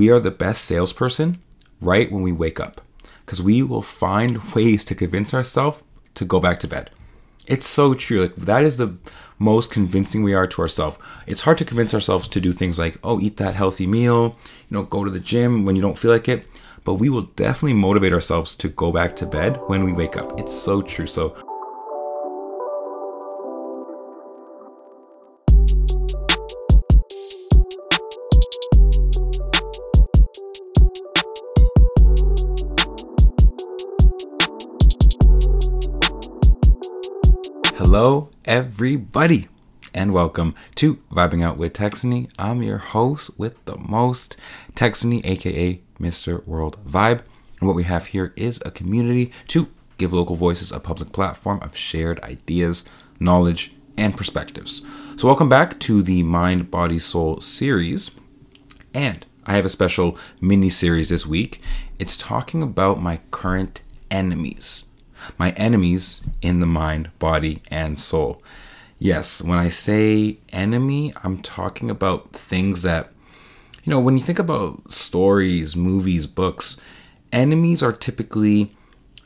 we are the best salesperson right when we wake up because we will find ways to convince ourselves to go back to bed. It's so true. Like that is the most convincing we are to ourselves. It's hard to convince ourselves to do things like, oh, eat that healthy meal, you know, go to the gym when you don't feel like it. But we will definitely motivate ourselves to go back to bed when we wake up. It's so true. So Hello, everybody, and welcome to Vibing Out with Texany. I'm your host with the most, Texany, aka Mr. World Vibe. And what we have here is a community to give local voices a public platform of shared ideas, knowledge, and perspectives. So, welcome back to the Mind, Body, Soul series. And I have a special mini series this week. It's talking about my current enemies my enemies in the mind, body, and soul. Yes, when I say enemy, I'm talking about things that, you know, when you think about stories, movies, books, enemies are typically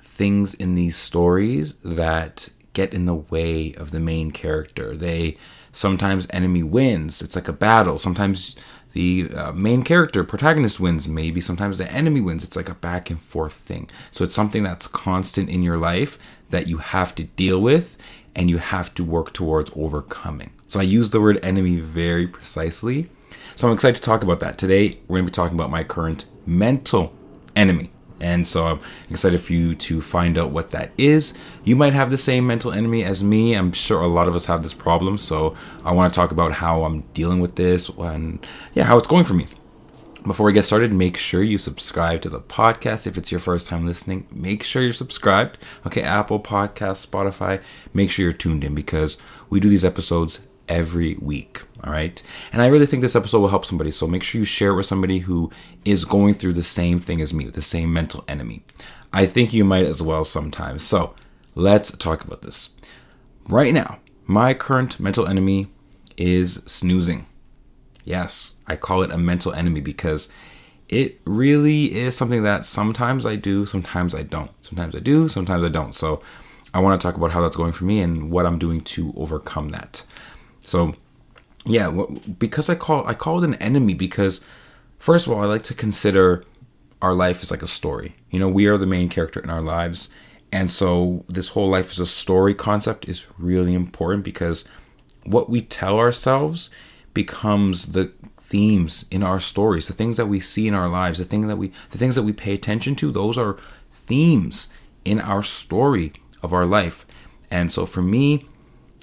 things in these stories that get in the way of the main character. They sometimes enemy wins. It's like a battle. Sometimes the uh, main character, protagonist wins. Maybe sometimes the enemy wins. It's like a back and forth thing. So it's something that's constant in your life that you have to deal with and you have to work towards overcoming. So I use the word enemy very precisely. So I'm excited to talk about that. Today, we're going to be talking about my current mental enemy. And so I'm excited for you to find out what that is. You might have the same mental enemy as me. I'm sure a lot of us have this problem. So I want to talk about how I'm dealing with this and yeah, how it's going for me. Before we get started, make sure you subscribe to the podcast. If it's your first time listening, make sure you're subscribed. Okay, Apple Podcast, Spotify, make sure you're tuned in because we do these episodes every week. All right. And I really think this episode will help somebody. So make sure you share it with somebody who is going through the same thing as me, the same mental enemy. I think you might as well sometimes. So let's talk about this. Right now, my current mental enemy is snoozing. Yes, I call it a mental enemy because it really is something that sometimes I do, sometimes I don't. Sometimes I do, sometimes I don't. So I want to talk about how that's going for me and what I'm doing to overcome that. So, yeah, because I call I call it an enemy because first of all, I like to consider our life as like a story. You know, we are the main character in our lives, and so this whole life as a story concept is really important because what we tell ourselves becomes the themes in our stories, the things that we see in our lives, the thing that we the things that we pay attention to, those are themes in our story of our life. And so for me,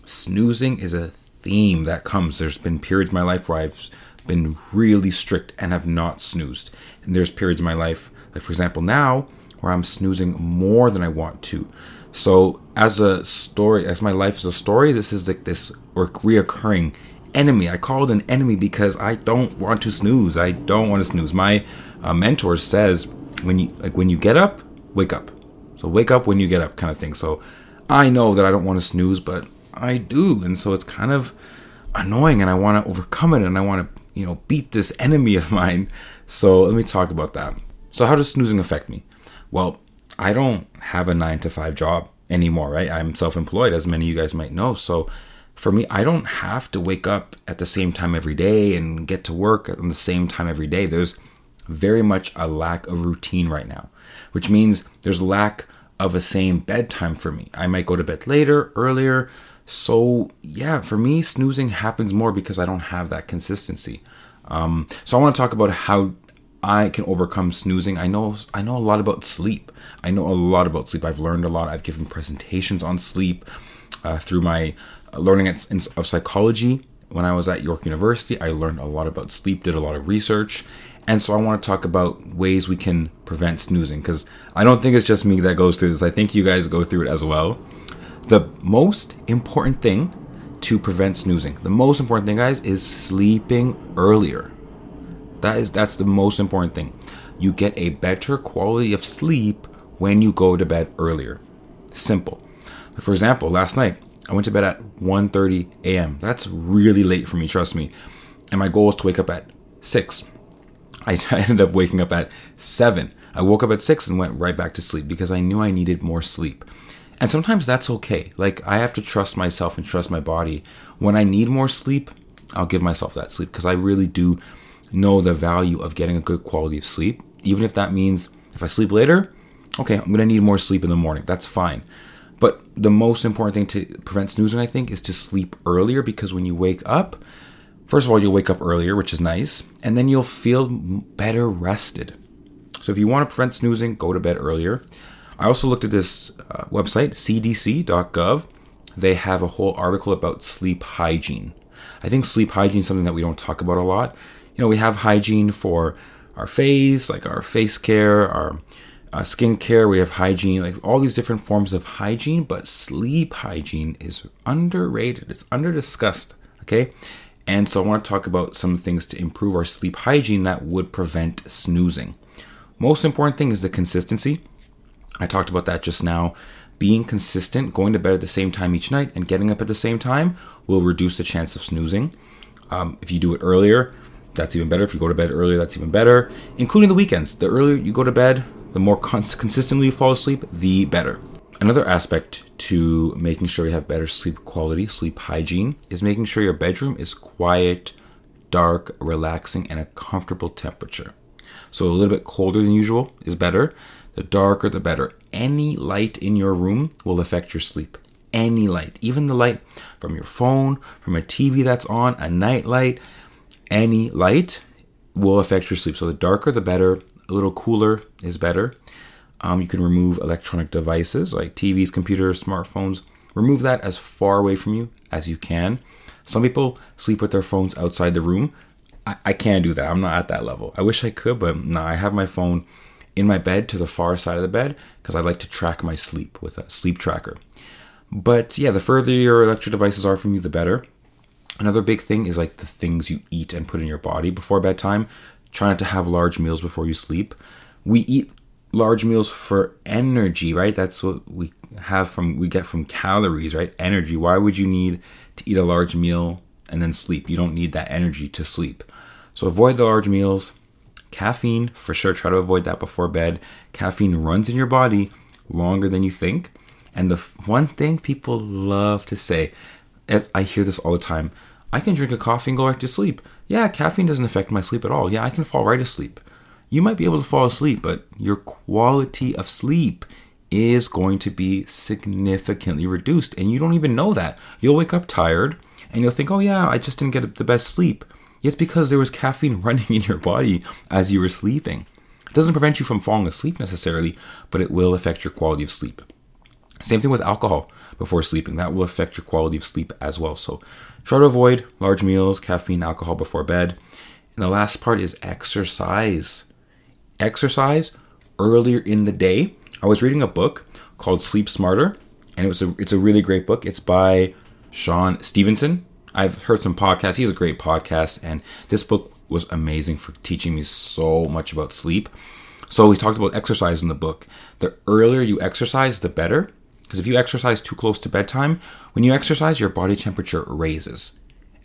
snoozing is a theme that comes. There's been periods in my life where I've been really strict and have not snoozed. And there's periods in my life, like for example, now where I'm snoozing more than I want to. So as a story, as my life is a story, this is like this reoccurring enemy. I call it an enemy because I don't want to snooze. I don't want to snooze. My uh, mentor says when you like when you get up, wake up. So wake up when you get up, kind of thing. So I know that I don't want to snooze, but I do. And so it's kind of annoying and I want to overcome it and I want to, you know, beat this enemy of mine. So let me talk about that. So, how does snoozing affect me? Well, I don't have a nine to five job anymore, right? I'm self employed, as many of you guys might know. So, for me, I don't have to wake up at the same time every day and get to work at the same time every day. There's very much a lack of routine right now, which means there's lack of a same bedtime for me. I might go to bed later, earlier, so yeah, for me, snoozing happens more because I don't have that consistency. Um, so I want to talk about how I can overcome snoozing. I know I know a lot about sleep. I know a lot about sleep. I've learned a lot. I've given presentations on sleep uh, through my learning of psychology. When I was at York University, I learned a lot about sleep. Did a lot of research, and so I want to talk about ways we can prevent snoozing because I don't think it's just me that goes through this. I think you guys go through it as well. The most important thing to prevent snoozing, the most important thing, guys, is sleeping earlier. That is that's the most important thing. You get a better quality of sleep when you go to bed earlier. Simple. For example, last night I went to bed at 1:30 a.m. That's really late for me, trust me. And my goal is to wake up at 6. I, ended up waking up at seven. I woke up at six and went right back to sleep because I knew I needed more sleep. And sometimes that's okay. Like I have to trust myself and trust my body. When I need more sleep, I'll give myself that sleep because I really do know the value of getting a good quality of sleep. Even if that means if I sleep later, okay, I'm going to need more sleep in the morning. That's fine. But the most important thing to prevent snoozing, I think, is to sleep earlier because when you wake up, first of all, you'll wake up earlier, which is nice, and then you'll feel better rested. So if you want to prevent snoozing, go to bed earlier. I also looked at this uh, website, cdc.gov. They have a whole article about sleep hygiene. I think sleep hygiene is something that we don't talk about a lot. You know, we have hygiene for our face, like our face care, our uh, skincare, we have hygiene, like all these different forms of hygiene, but sleep hygiene is underrated. It's under discussed. Okay. And so I want to talk about some things to improve our sleep hygiene that would prevent snoozing. Most important thing is the consistency. I talked about that just now. Being consistent, going to bed at the same time each night, and getting up at the same time will reduce the chance of snoozing. Um, if you do it earlier, that's even better. If you go to bed earlier, that's even better, including the weekends. The earlier you go to bed, the more cons- consistently you fall asleep, the better. Another aspect to making sure you have better sleep quality, sleep hygiene, is making sure your bedroom is quiet, dark, relaxing, and a comfortable temperature. So a little bit colder than usual is better. The darker, the better. Any light in your room will affect your sleep. Any light, even the light from your phone, from a TV that's on, a night light, any light will affect your sleep. So the darker, the better. A little cooler is better. Um, you can remove electronic devices like TVs, computers, smartphones. Remove that as far away from you as you can. Some people sleep with their phones outside the room. I, I can't do that. I'm not at that level. I wish I could, but no, I have my phone in my bed to the far side of the bed because I like to track my sleep with a sleep tracker. But yeah, the further your electric devices are from you, the better. Another big thing is like the things you eat and put in your body before bedtime. Try not to have large meals before you sleep. We eat large meals for energy, right? That's what we have from we get from calories, right? Energy. Why would you need to eat a large meal and then sleep? You don't need that energy to sleep. So avoid the large meals. Caffeine, for sure, try to avoid that before bed. Caffeine runs in your body longer than you think. And the one thing people love to say, I hear this all the time I can drink a coffee and go back to sleep. Yeah, caffeine doesn't affect my sleep at all. Yeah, I can fall right asleep. You might be able to fall asleep, but your quality of sleep is going to be significantly reduced, and you don't even know that. You'll wake up tired and you'll think, oh, yeah, I just didn't get the best sleep. It's because there was caffeine running in your body as you were sleeping. It doesn't prevent you from falling asleep necessarily, but it will affect your quality of sleep. Same thing with alcohol before sleeping. That will affect your quality of sleep as well. So Try to avoid large meals, caffeine, alcohol before bed. And the last part is exercise. Exercise earlier in the day. I was reading a book called Sleep Smarter, and it was a it's a really great book. It's by Shawn Stevenson. I've heard some podcasts. He has a great podcast, and this book was amazing for teaching me so much about sleep. So he talks about exercise in the book. The earlier you exercise, the better. Because if you exercise too close to bedtime, when you exercise, your body temperature raises.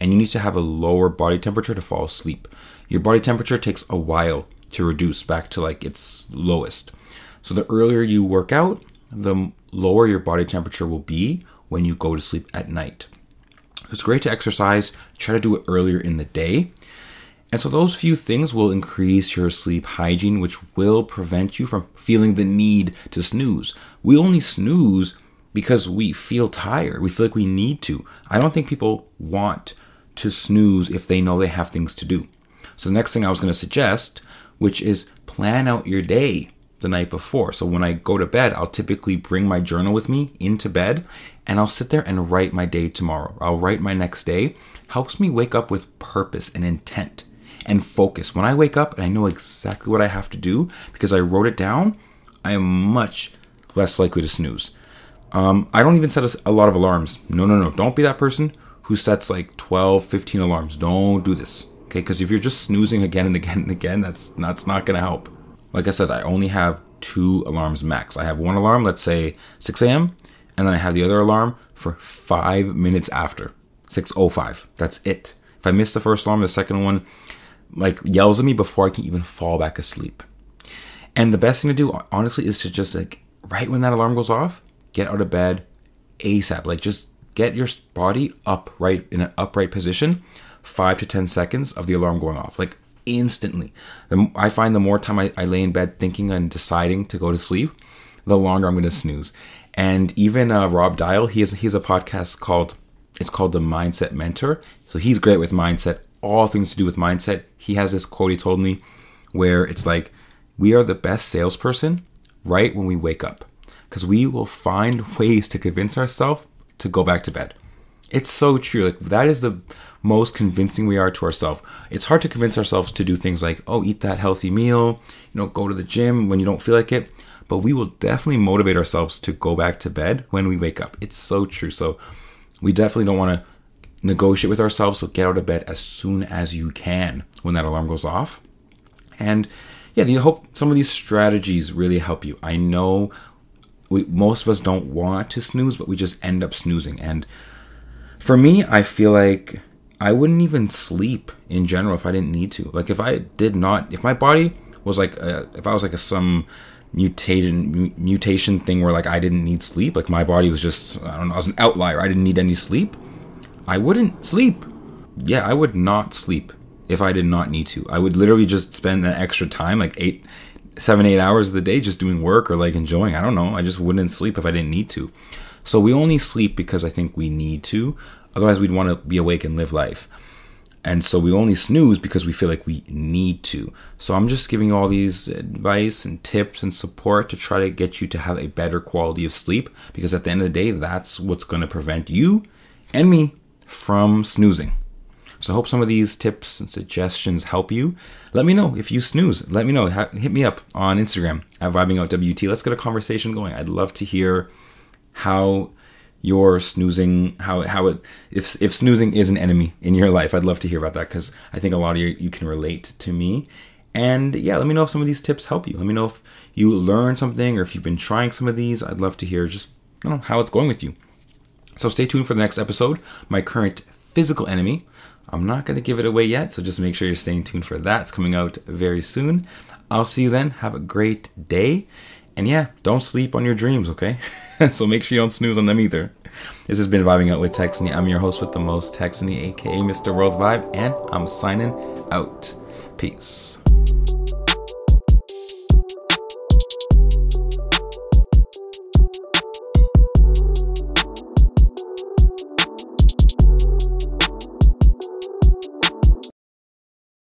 And you need to have a lower body temperature to fall asleep. Your body temperature takes a while to reduce back to like its lowest. So the earlier you work out, the lower your body temperature will be when you go to sleep at night. It's great to exercise. Try to do it earlier in the day. And so those few things will increase your sleep hygiene, which will prevent you from feeling the need to snooze. We only snooze because we feel tired. We feel like we need to. I don't think people want to snooze if they know they have things to do. So the next thing I was going to suggest, which is plan out your day the night before. So when I go to bed, I'll typically bring my journal with me into bed and I'll sit there and write my day tomorrow. I'll write my next day. Helps me wake up with purpose and intent and focus. When I wake up and I know exactly what I have to do because I wrote it down, I am much less likely to snooze. Um, I don't even set a, a lot of alarms. No, no, no. Don't be that person who sets like 12, 15 alarms. Don't do this. Okay, because if you're just snoozing again and again and again, that's that's not gonna help. Like I said, I only have two alarms max. I have one alarm, let's say 6 a.m., and then I have the other alarm for five minutes after 6:05. That's it. If I miss the first alarm, the second one like yells at me before I can even fall back asleep. And the best thing to do, honestly, is to just like right when that alarm goes off, get out of bed ASAP. Like just get your body upright in an upright position, five to 10 seconds of the alarm going off. Like instantly. The, I find the more time I, I lay in bed thinking and deciding to go to sleep, the longer I'm going to snooze. And even uh, Rob Dial, he has, he has a podcast called, it's called The Mindset Mentor. So he's great with mindset, all things to do with mindset. He has this quote he told me where it's like, we are the best salesperson right when we wake up because we will find ways to convince ourselves to go back to bed. It's so true. Like that is the most convincing we are to ourselves. It's hard to convince ourselves to do things like, oh, eat that healthy meal, you know, go to the gym when you don't feel like it. But we will definitely motivate ourselves to go back to bed when we wake up. It's so true. So we definitely don't want to negotiate with ourselves. So get out of bed as soon as you can when that alarm goes off. And yeah, I hope some of these strategies really help you. I know we, most of us don't want to snooze, but we just end up snoozing. And for me, I feel like I wouldn't even sleep in general if I didn't need to. Like if I did not, if my body was like, a, if I was like a some mutated mutation thing where like I didn't need sleep, like my body was just I don't know, I was an outlier. I didn't need any sleep. I wouldn't sleep. Yeah, I would not sleep if I did not need to. I would literally just spend that extra time, like eight, seven, eight hours of the day, just doing work or like enjoying. I don't know. I just wouldn't sleep if I didn't need to. So we only sleep because I think we need to. Otherwise, we'd want to be awake and live life. And so we only snooze because we feel like we need to. So I'm just giving you all these advice and tips and support to try to get you to have a better quality of sleep because at the end of the day, that's what's going to prevent you and me from snoozing. So I hope some of these tips and suggestions help you. Let me know if you snooze. Let me know. Hit me up on Instagram at vibingoutwt. Let's get a conversation going. I'd love to hear how your snoozing how how it if if snoozing is an enemy in your life i'd love to hear about that because i think a lot of you you can relate to me. And yeah let me know if some of these tips help you. Let me know if you learned something or if you've been trying some of these. I'd love to hear just know how it's going with you. So stay tuned for the next episode my current physical enemy. I'm not going to give it away yet so just make sure you're staying tuned for that. It's coming out very soon. I'll see you then. Have a great day and yeah, don't sleep on your dreams, okay? so make sure you don't snooze on them either. This has been Vibing Out with Texany. I'm your host with the most, Texany, aka Mr. World Vibe, and I'm signing out. Peace.